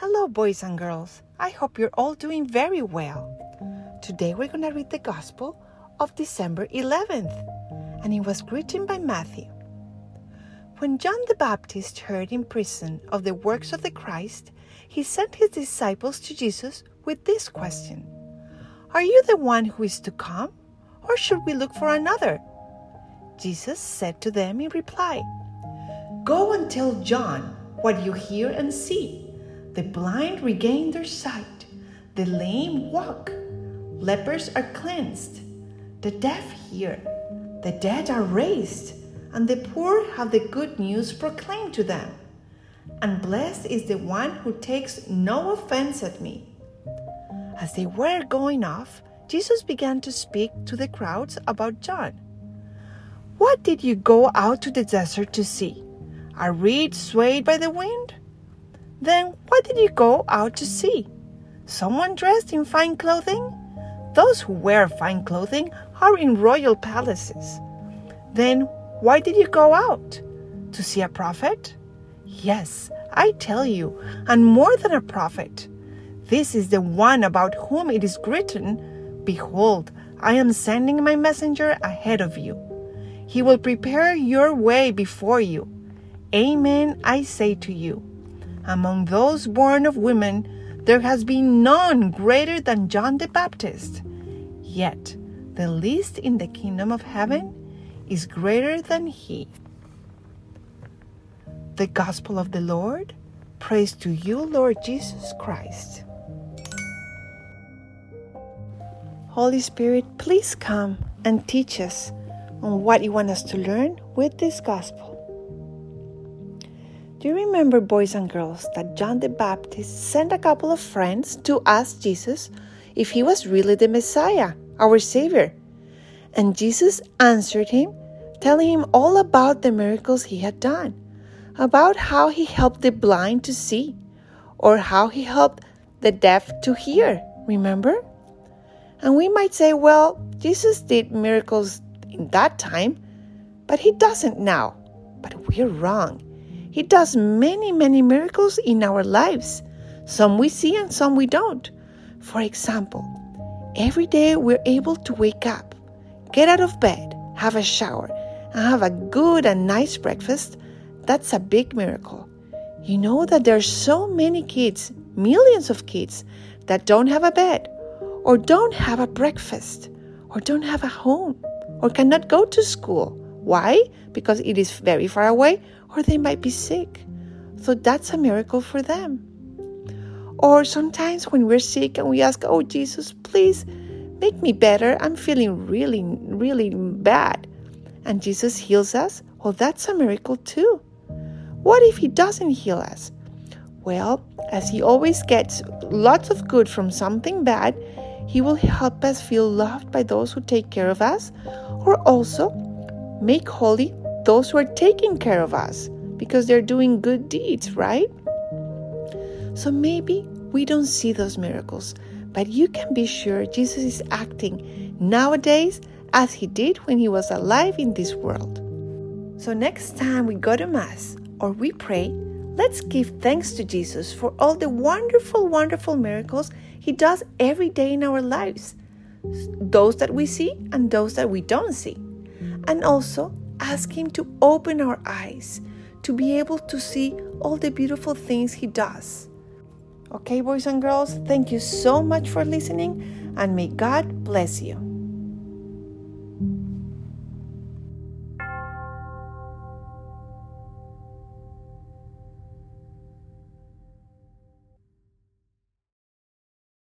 Hello, boys and girls. I hope you're all doing very well. Today we're going to read the Gospel of December 11th, and it was written by Matthew. When John the Baptist heard in prison of the works of the Christ, he sent his disciples to Jesus with this question Are you the one who is to come, or should we look for another? Jesus said to them in reply, Go and tell John what you hear and see. The blind regain their sight, the lame walk, lepers are cleansed, the deaf hear, the dead are raised, and the poor have the good news proclaimed to them. And blessed is the one who takes no offense at me. As they were going off, Jesus began to speak to the crowds about John. What did you go out to the desert to see? A reed swayed by the wind? Then what did you go out to see? Someone dressed in fine clothing? Those who wear fine clothing are in royal palaces. Then why did you go out? To see a prophet? Yes, I tell you, and more than a prophet. This is the one about whom it is written Behold, I am sending my messenger ahead of you. He will prepare your way before you. Amen, I say to you. Among those born of women, there has been none greater than John the Baptist. Yet, the least in the kingdom of heaven is greater than he. The Gospel of the Lord. Praise to you, Lord Jesus Christ. Holy Spirit, please come and teach us on what you want us to learn with this Gospel. Do you remember, boys and girls, that John the Baptist sent a couple of friends to ask Jesus if he was really the Messiah, our Savior? And Jesus answered him, telling him all about the miracles he had done, about how he helped the blind to see, or how he helped the deaf to hear. Remember? And we might say, well, Jesus did miracles in that time, but he doesn't now. But we're wrong. He does many, many miracles in our lives. Some we see and some we don't. For example, every day we're able to wake up, get out of bed, have a shower, and have a good and nice breakfast. That's a big miracle. You know that there are so many kids, millions of kids, that don't have a bed, or don't have a breakfast, or don't have a home, or cannot go to school. Why? Because it is very far away or they might be sick. So that's a miracle for them. Or sometimes when we're sick and we ask, Oh, Jesus, please make me better. I'm feeling really, really bad. And Jesus heals us. Well, that's a miracle too. What if He doesn't heal us? Well, as He always gets lots of good from something bad, He will help us feel loved by those who take care of us, or also make holy those who are taking care of us because they're doing good deeds, right? So maybe we don't see those miracles, but you can be sure Jesus is acting nowadays as he did when he was alive in this world. So next time we go to Mass or we pray, let's give thanks to Jesus for all the wonderful, wonderful miracles he does every day in our lives. Those that we see and those that we don't see. And also ask Him to open our eyes to be able to see all the beautiful things He does. Okay, boys and girls, thank you so much for listening, and may God bless you.